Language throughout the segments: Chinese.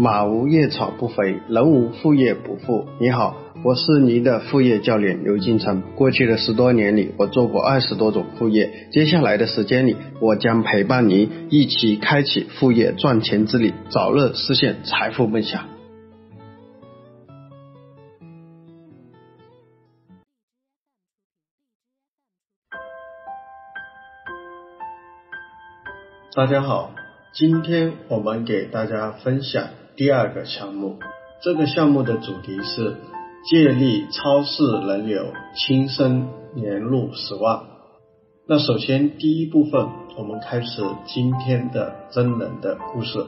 马无夜草不肥，人无副业不富。你好，我是您的副业教练刘金成。过去的十多年里，我做过二十多种副业。接下来的时间里，我将陪伴您一起开启副业赚钱之旅，早日实现财富梦想。大家好，今天我们给大家分享第二个项目。这个项目的主题是借力超市人流，轻松年入十万。那首先第一部分，我们开始今天的真人的故事。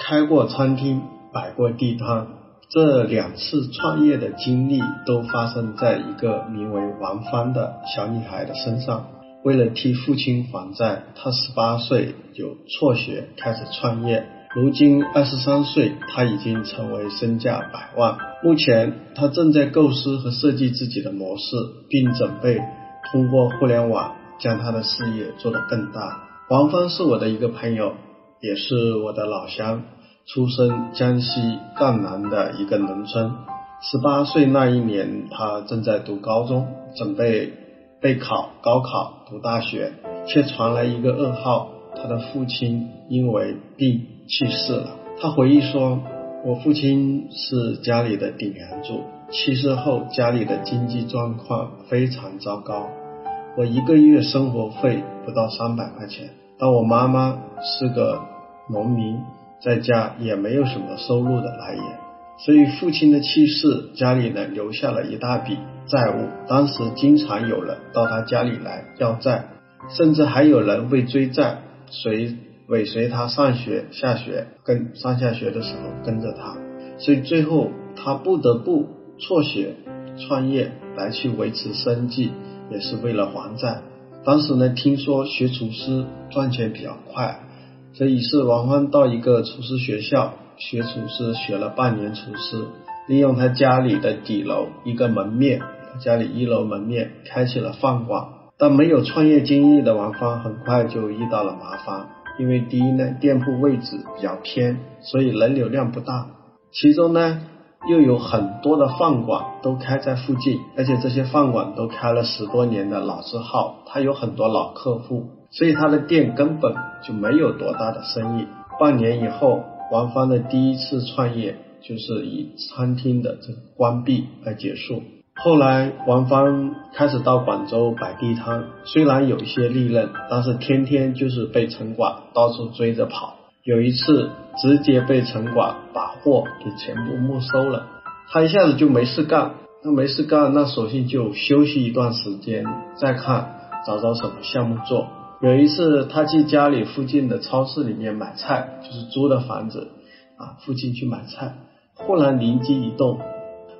开过餐厅，摆过地摊，这两次创业的经历都发生在一个名为王芳的小女孩的身上。为了替父亲还债，他十八岁就辍学开始创业。如今二十三岁，他已经成为身价百万。目前，他正在构思和设计自己的模式，并准备通过互联网将他的事业做得更大。王芳是我的一个朋友，也是我的老乡，出生江西赣南的一个农村。十八岁那一年，他正在读高中，准备。备考高考读大学，却传来一个噩耗，他的父亲因为病去世了。他回忆说：“我父亲是家里的顶梁柱，去世后家里的经济状况非常糟糕，我一个月生活费不到三百块钱。但我妈妈是个农民，在家也没有什么收入的来源。”所以父亲的去世，家里呢留下了一大笔债务。当时经常有人到他家里来要债，甚至还有人为追债随尾随他上学、下学，跟上下学的时候跟着他。所以最后他不得不辍学创业来去维持生计，也是为了还债。当时呢听说学厨师赚钱比较快，所以是王欢到一个厨师学校。学厨师学了半年厨师，利用他家里的底楼一个门面，家里一楼门面开起了饭馆。但没有创业经历的王芳很快就遇到了麻烦，因为第一呢，店铺位置比较偏，所以人流量不大。其中呢，又有很多的饭馆都开在附近，而且这些饭馆都开了十多年的老字号，他有很多老客户，所以他的店根本就没有多大的生意。半年以后。王芳的第一次创业就是以餐厅的这个关闭而结束。后来，王芳开始到广州摆地摊，虽然有一些利润，但是天天就是被城管到处追着跑。有一次，直接被城管把货给全部没收了，他一下子就没事干。那没事干，那索性就休息一段时间，再看找找什么项目做。有一次，他去家里附近的超市里面买菜，就是租的房子啊，附近去买菜。忽然灵机一动，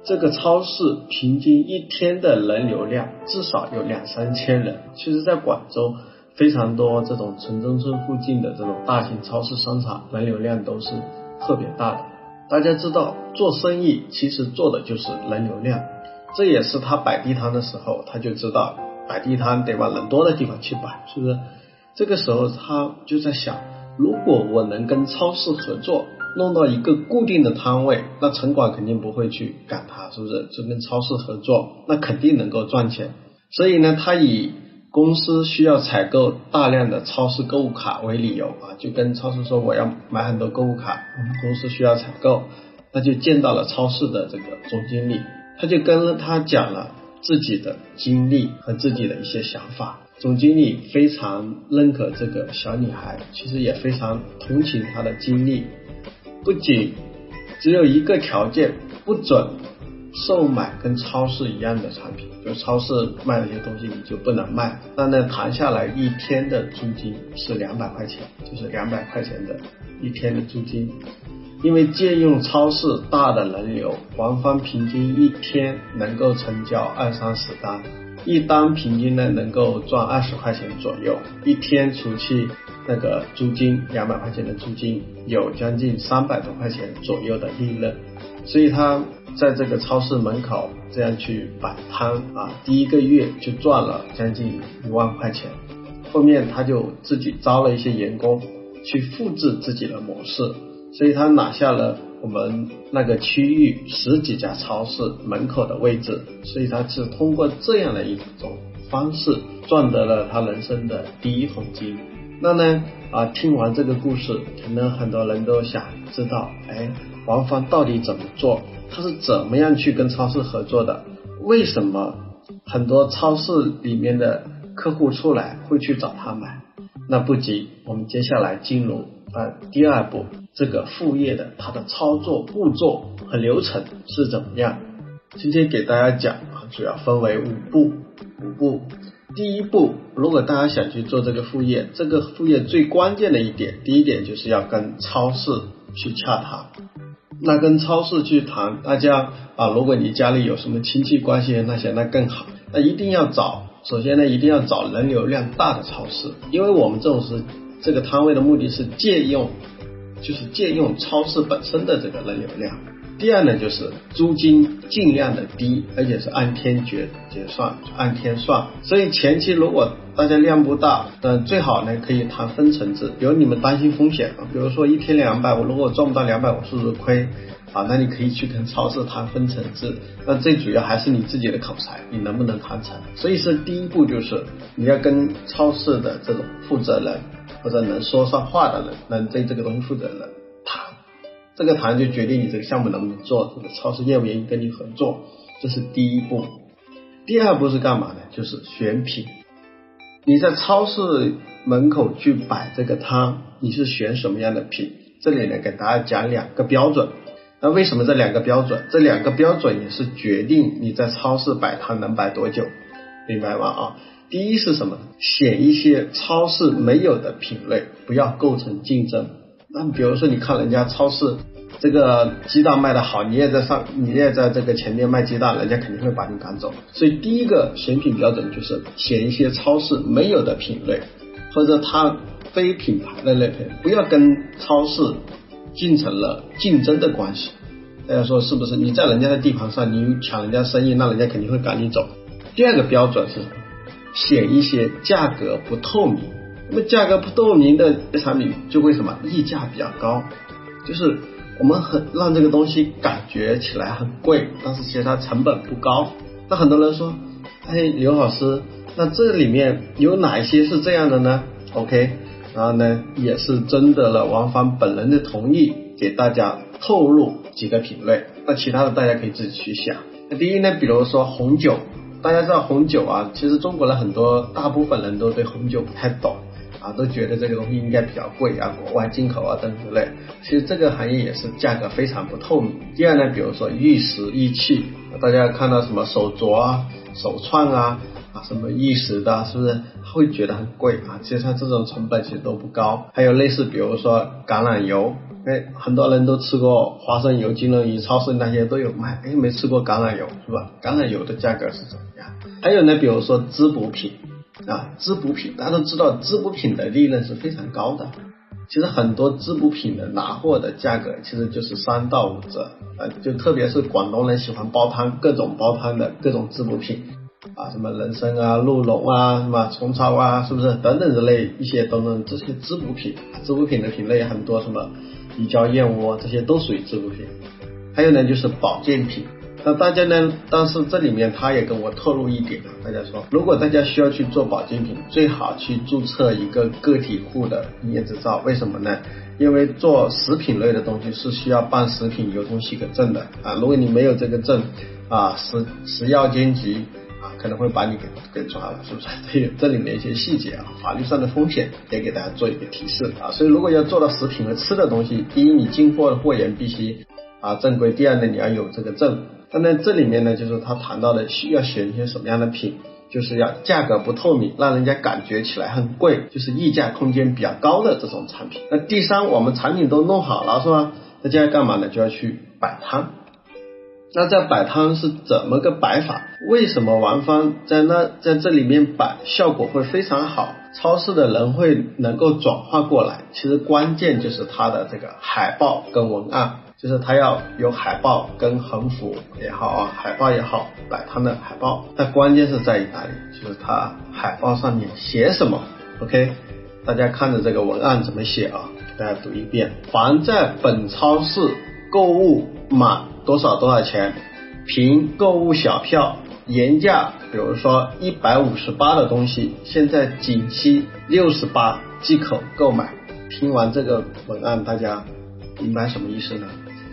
这个超市平均一天的人流量至少有两三千人。其实，在广州非常多这种城中村附近的这种大型超市商场，人流量都是特别大的。大家知道，做生意其实做的就是人流量，这也是他摆地摊的时候他就知道。摆地摊得往人多的地方去摆，是不是？这个时候他就在想，如果我能跟超市合作，弄到一个固定的摊位，那城管肯定不会去赶他，是不是？就跟超市合作，那肯定能够赚钱。所以呢，他以公司需要采购大量的超市购物卡为理由啊，就跟超市说我要买很多购物卡，我们公司需要采购，那就见到了超市的这个总经理，他就跟他讲了。自己的经历和自己的一些想法，总经理非常认可这个小女孩，其实也非常同情她的经历。不仅只有一个条件，不准售卖跟超市一样的产品，就超市卖那些东西你就不能卖。那呢谈下来一天的租金是两百块钱，就是两百块钱的一天的租金。因为借用超市大的人流，王芳平均一天能够成交二三十单，一单平均呢能够赚二十块钱左右，一天除去那个租金两百块钱的租金，有将近三百多块钱左右的利润，所以他在这个超市门口这样去摆摊啊，第一个月就赚了将近一万块钱，后面他就自己招了一些员工去复制自己的模式。所以他拿下了我们那个区域十几家超市门口的位置，所以他是通过这样的一种方式赚得了他人生的第一桶金。那呢啊，听完这个故事，可能很多人都想知道，哎，王芳到底怎么做？他是怎么样去跟超市合作的？为什么很多超市里面的客户出来会去找他买？那不急，我们接下来进入啊第二步，这个副业的它的操作步骤和流程是怎么样？今天给大家讲啊，主要分为五步，五步。第一步，如果大家想去做这个副业，这个副业最关键的一点，第一点就是要跟超市去洽谈。那跟超市去谈，大家啊，如果你家里有什么亲戚关系那些，那更好。那一定要找，首先呢，一定要找人流量大的超市，因为我们这种是这个摊位的目的是借用，就是借用超市本身的这个人流量。第二呢，就是租金尽量的低，而且是按天结结算，按天算。所以前期如果大家量不大，嗯，最好呢可以谈分成制。比如你们担心风险，比如说一天两百，我如果赚不到两百五十日亏，啊，那你可以去跟超市谈分成制。那最主要还是你自己的口才，你能不能谈成？所以是第一步就是你要跟超市的这种负责人或者能说上话的人，能对这个东西负责的人谈。这个谈就决定你这个项目能不能做，这个超市愿不愿意跟你合作，这是第一步。第二步是干嘛呢？就是选品。你在超市门口去摆这个摊，你是选什么样的品？这里呢，给大家讲两个标准。那为什么这两个标准？这两个标准也是决定你在超市摆摊能摆多久，明白吗？啊，第一是什么？选一些超市没有的品类，不要构成竞争。那比如说，你看人家超市。这个鸡蛋卖的好，你也在上，你也在这个前面卖鸡蛋，人家肯定会把你赶走。所以第一个选品标准就是选一些超市没有的品类，或者它非品牌的类品，不要跟超市进成了竞争的关系。大家说是不是？你在人家的地盘上，你抢人家生意，那人家肯定会赶你走。第二个标准是选一些价格不透明，那么价格不透明的产品就会什么溢价比较高，就是。我们很让这个东西感觉起来很贵，但是其实它成本不高。那很多人说，哎，刘老师，那这里面有哪一些是这样的呢？OK，然后呢，也是征得了王芳本人的同意，给大家透露几个品类。那其他的大家可以自己去想。那第一呢，比如说红酒，大家知道红酒啊，其实中国人很多大部分人都对红酒不太懂。啊，都觉得这个东西应该比较贵啊，国外进口啊等之类。其实这个行业也是价格非常不透明。第二呢，比如说玉石、玉器，大家看到什么手镯啊、手串啊啊，什么玉石的，是不是会觉得很贵啊？其实它这种成本其实都不高。还有类似，比如说橄榄油，哎，很多人都吃过花生油、金龙鱼，超市那些都有卖，哎，没吃过橄榄油是吧？橄榄油的价格是怎么样？还有呢，比如说滋补品。啊，滋补品大家都知道，滋补品的利润是非常高的。其实很多滋补品的拿货的价格其实就是三到五折。呃，就特别是广东人喜欢煲汤，各种煲汤的各种滋补品啊，什么人参啊、鹿茸啊、什么虫草啊，是不是等等之类一些等等这些滋补品，滋补品的品类很多，什么鱼胶燕窝这些都属于滋补品。还有呢，就是保健品。那大家呢？但是这里面他也跟我透露一点，大家说，如果大家需要去做保健品，最好去注册一个个体户的营业执照。为什么呢？因为做食品类的东西是需要办食品流通许可证的啊。如果你没有这个证啊，食食药监局啊可能会把你给给抓了，是不是？这这里面一些细节啊，法律上的风险也给大家做一个提示啊。所以如果要做到食品和吃的东西，第一，你进货的货源必须啊正规；第二呢，你要有这个证。那在，这里面呢，就是他谈到的需要选一些什么样的品，就是要价格不透明，让人家感觉起来很贵，就是溢价空间比较高的这种产品。那第三，我们产品都弄好了，是吧？那接下来干嘛呢？就要去摆摊。那在摆摊是怎么个摆法？为什么王芳在那在这里面摆效果会非常好？超市的人会能够转化过来？其实关键就是它的这个海报跟文案。就是它要有海报跟横幅也好啊，海报也好，摆摊的海报。但关键是在于哪里？就是它海报上面写什么？OK，大家看着这个文案怎么写啊？大家读一遍：凡在本超市购物满多少多少钱，凭购物小票原价，比如说一百五十八的东西，现在仅需六十八即可购买。听完这个文案，大家明白什么意思呢？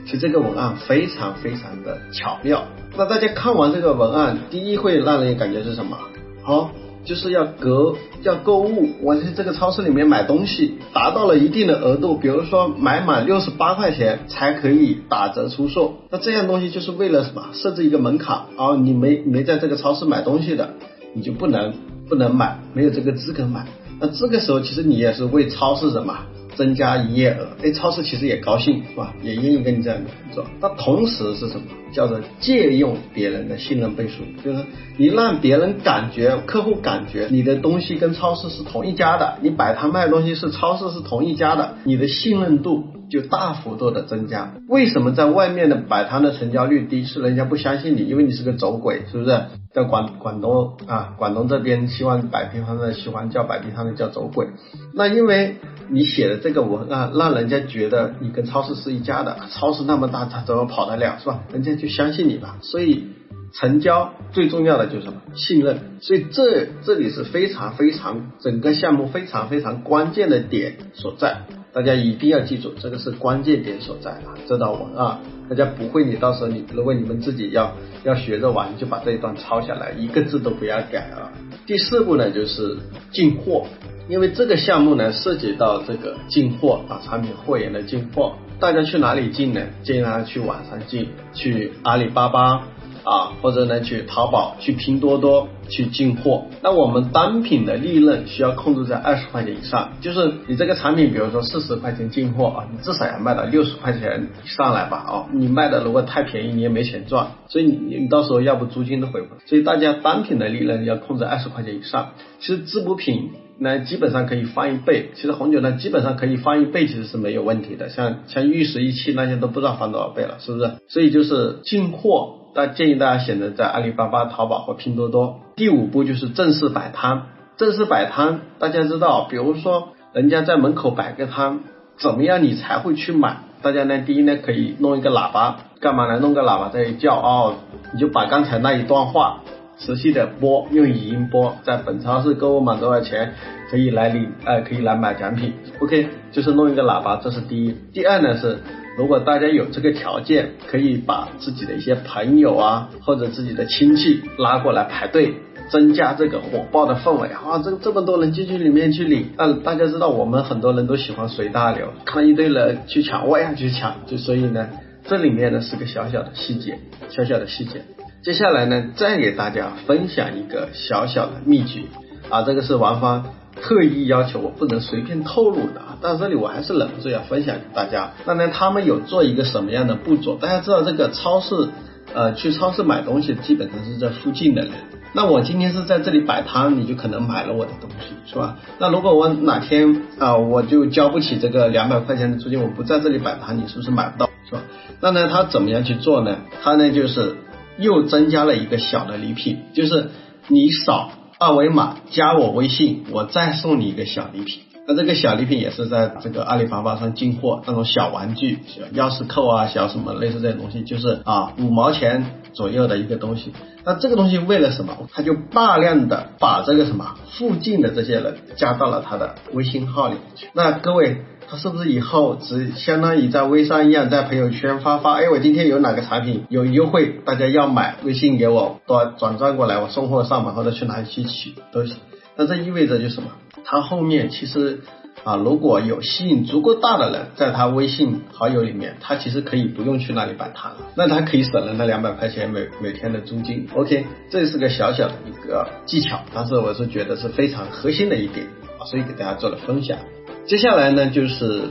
其实这个文案非常非常的巧妙。那大家看完这个文案，第一会让人感觉是什么？好。就是要隔要购物，我在这个超市里面买东西，达到了一定的额度，比如说买满六十八块钱才可以打折出售。那这样东西就是为了什么？设置一个门槛啊，你没没在这个超市买东西的，你就不能不能买，没有这个资格买。那这个时候其实你也是为超市什么？增加营业额，哎，超市其实也高兴是吧？也愿意跟你这样做。那同时是什么？叫做借用别人的信任背书，就是你让别人感觉，客户感觉你的东西跟超市是同一家的，你摆摊卖的东西是超市是同一家的，你的信任度就大幅度的增加。为什么在外面的摆摊的成交率低？是人家不相信你，因为你是个走鬼，是不是？在广广东啊，广东这边希望摆地摊的喜欢叫摆地摊的叫走鬼。那因为你写的这个文案，让人家觉得你跟超市是一家的，超市那么大，他怎么跑得了，是吧？人家就相信你吧。所以成交最重要的就是什么？信任。所以这这里是非常非常整个项目非常非常关键的点所在。大家一定要记住，这个是关键点所在啊！这道文案，大家不会，你到时候你如果你们自己要要学着玩，就把这一段抄下来，一个字都不要改啊。第四步呢，就是进货，因为这个项目呢涉及到这个进货啊，产品货源的进货，大家去哪里进呢？建议大家去网上进，去阿里巴巴。啊，或者呢，去淘宝、去拼多多去进货。那我们单品的利润需要控制在二十块钱以上，就是你这个产品，比如说四十块钱进货啊，你至少要卖到六十块钱以上来吧？哦，你卖的如果太便宜，你也没钱赚，所以你你到时候要不租金都回不来。所以大家单品的利润要控制二十块钱以上。其实滋补品呢，基本上可以翻一倍。其实红酒呢，基本上可以翻一倍，其实是没有问题的。像像玉石一期那些都不知道翻多少倍了，是不是？所以就是进货。那建议大家选择在阿里巴巴、淘宝或拼多多。第五步就是正式摆摊。正式摆摊，大家知道，比如说人家在门口摆个摊，怎么样你才会去买？大家呢，第一呢可以弄一个喇叭，干嘛呢？弄个喇叭在叫哦，你就把刚才那一段话持续的播，用语音播，在本超市购物满多少钱可以来领，呃，可以来买奖品。OK，就是弄一个喇叭，这是第一。第二呢是。如果大家有这个条件，可以把自己的一些朋友啊，或者自己的亲戚拉过来排队，增加这个火爆的氛围啊！这这么多人进去里面去领，那大家知道我们很多人都喜欢随大流，看到一堆人去抢，我也要去抢，就所以呢，这里面呢是个小小的细节，小小的细节。接下来呢，再给大家分享一个小小的秘诀啊，这个是王芳。特意要求我不能随便透露的，但这里我还是忍不住要分享给大家。那呢，他们有做一个什么样的步骤？大家知道这个超市，呃，去超市买东西基本上是在附近的人。那我今天是在这里摆摊，你就可能买了我的东西，是吧？那如果我哪天啊，我就交不起这个两百块钱的租金，我不在这里摆摊，你是不是买不到，是吧？那呢，他怎么样去做呢？他呢，就是又增加了一个小的礼品，就是你扫。二维码加我微信，我再送你一个小礼品。那这个小礼品也是在这个阿里巴巴上进货，那种小玩具、小钥匙扣啊、小什么类似这些东西，就是啊五毛钱左右的一个东西。那这个东西为了什么？他就大量的把这个什么附近的这些人加到了他的微信号里面去。那各位。他是不是以后只相当于在微商一样，在朋友圈发发？哎，我今天有哪个产品有优惠，大家要买，微信给我多转账过来，我送货上门或者去哪里去取都行。那这意味着就什么？他后面其实啊，如果有吸引足够大的人在他微信好友里面，他其实可以不用去那里摆摊了，那他可以省了那两百块钱每每天的租金。OK，这是个小小的一个技巧，但是我是觉得是非常核心的一点啊，所以给大家做了分享。接下来呢，就是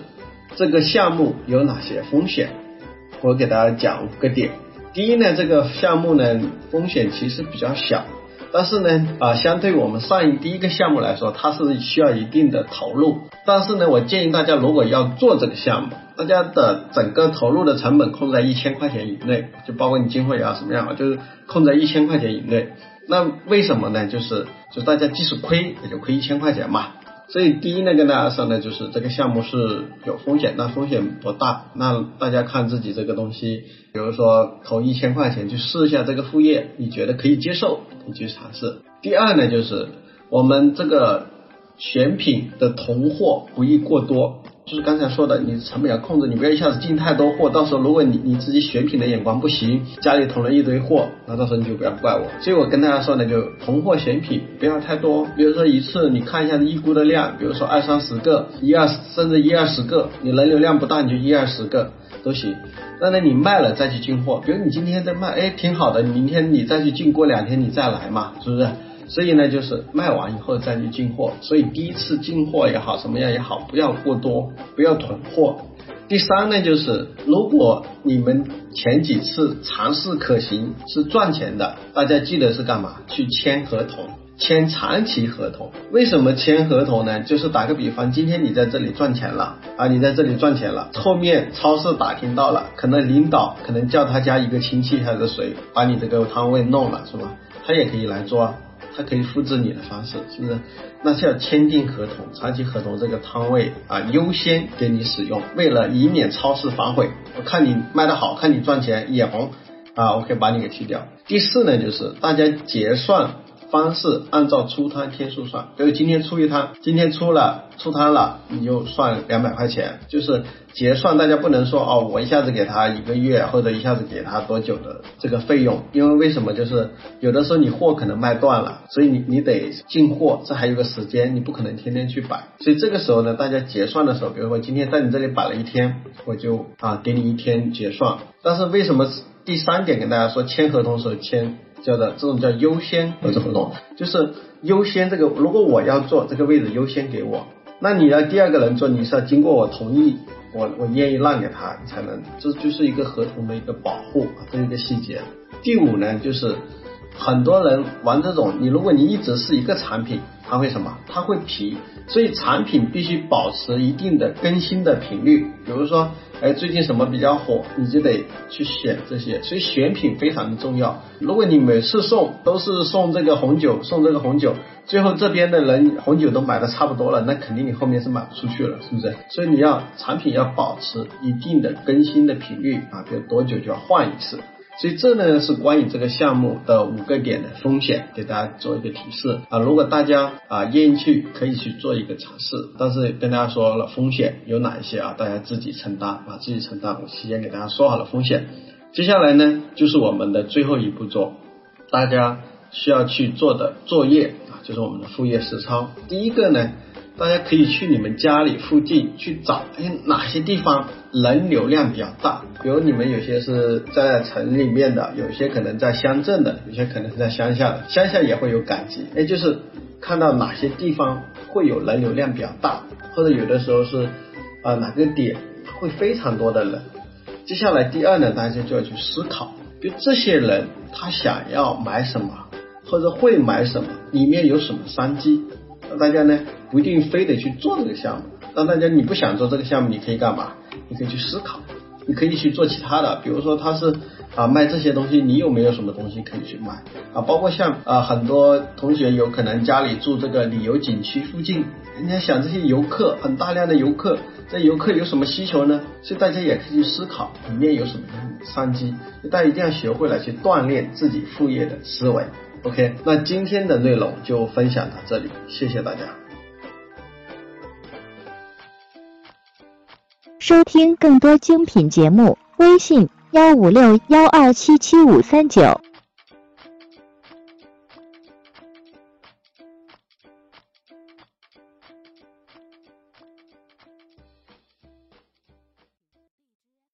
这个项目有哪些风险，我给大家讲五个点。第一呢，这个项目呢风险其实比较小，但是呢啊，相对我们上一第一个项目来说，它是需要一定的投入。但是呢，我建议大家如果要做这个项目，大家的整个投入的成本控制在一千块钱以内，就包括你进货也好什么样，就是控制在一千块钱以内。那为什么呢？就是就大家即使亏也就亏一千块钱嘛。所以第一呢，跟大家说呢，就是这个项目是有风险，但风险不大。那大家看自己这个东西，比如说投一千块钱去试一下这个副业，你觉得可以接受，你去尝试。第二呢，就是我们这个选品的同货不宜过多。就是刚才说的，你成本要控制，你不要一下子进太多货，到时候如果你你自己选品的眼光不行，家里囤了一堆货，那到时候你就不要怪我。所以我跟大家说呢，就囤货选品不要太多，比如说一次你看一下预估的量，比如说二三十个，一二甚至一二十个，你人流量不大，你就一二十个都行。那呢你卖了再去进货，比如你今天在卖，哎挺好的，明天你再去进，过两天你再来嘛，是不是？所以呢，就是卖完以后再去进货。所以第一次进货也好，什么样也好，不要过多，不要囤货。第三呢，就是如果你们前几次尝试可行是赚钱的，大家记得是干嘛？去签合同，签长期合同。为什么签合同呢？就是打个比方，今天你在这里赚钱了啊，你在这里赚钱了，后面超市打听到了，可能领导可能叫他家一个亲戚还是谁把你这个摊位弄了，是吧？他也可以来做。它可以复制你的方式，是不是？那是要签订合同，长期合同这个摊位啊，优先给你使用，为了以免超市反悔，我看你卖的好，看你赚钱眼红啊，我可以把你给踢掉。第四呢，就是大家结算。方式按照出摊天数算，比如今天出一摊，今天出了出摊了，你就算两百块钱，就是结算。大家不能说哦，我一下子给他一个月，或者一下子给他多久的这个费用，因为为什么？就是有的时候你货可能卖断了，所以你你得进货，这还有个时间，你不可能天天去摆。所以这个时候呢，大家结算的时候，比如说今天在你这里摆了一天，我就啊给你一天结算。但是为什么第三点跟大家说签合同时候签？叫的这种叫优先合作合同，就是优先这个，如果我要做这个位置优先给我，那你要第二个人做，你是要经过我同意，我我愿意让给他，你才能，这就是一个合同的一个保护，这一个细节。第五呢，就是很多人玩这种，你如果你一直是一个产品。它会什么？它会疲，所以产品必须保持一定的更新的频率。比如说，哎，最近什么比较火，你就得去选这些。所以选品非常的重要。如果你每次送都是送这个红酒，送这个红酒，最后这边的人红酒都买的差不多了，那肯定你后面是卖不出去了，是不是？所以你要产品要保持一定的更新的频率啊，比如多久就要换一次。所以这呢是关于这个项目的五个点的风险，给大家做一个提示啊。如果大家啊愿意去，可以去做一个尝试。但是跟大家说了风险有哪一些啊，大家自己承担啊，自己承担。我提前给大家说好了风险。接下来呢就是我们的最后一步骤，大家需要去做的作业啊，就是我们的副业实操。第一个呢。大家可以去你们家里附近去找，哎，哪些地方人流量比较大？比如你们有些是在城里面的，有些可能在乡镇的，有些可能是在乡下的，乡下也会有赶集。哎，就是看到哪些地方会有人流量比较大，或者有的时候是啊哪个点会非常多的人。接下来第二呢，大家就要去思考，就这些人他想要买什么，或者会买什么，里面有什么商机？大家呢不一定非得去做这个项目，但大家你不想做这个项目，你可以干嘛？你可以去思考，你可以去做其他的，比如说他是啊卖这些东西，你有没有什么东西可以去卖啊？包括像啊很多同学有可能家里住这个旅游景区附近，人家想这些游客很大量的游客，这游客有什么需求呢？所以大家也可以去思考里面有什么商机，大家一定要学会了去锻炼自己副业的思维。OK，那今天的内容就分享到这里，谢谢大家。收听更多精品节目，微信幺五六幺二七七五三九。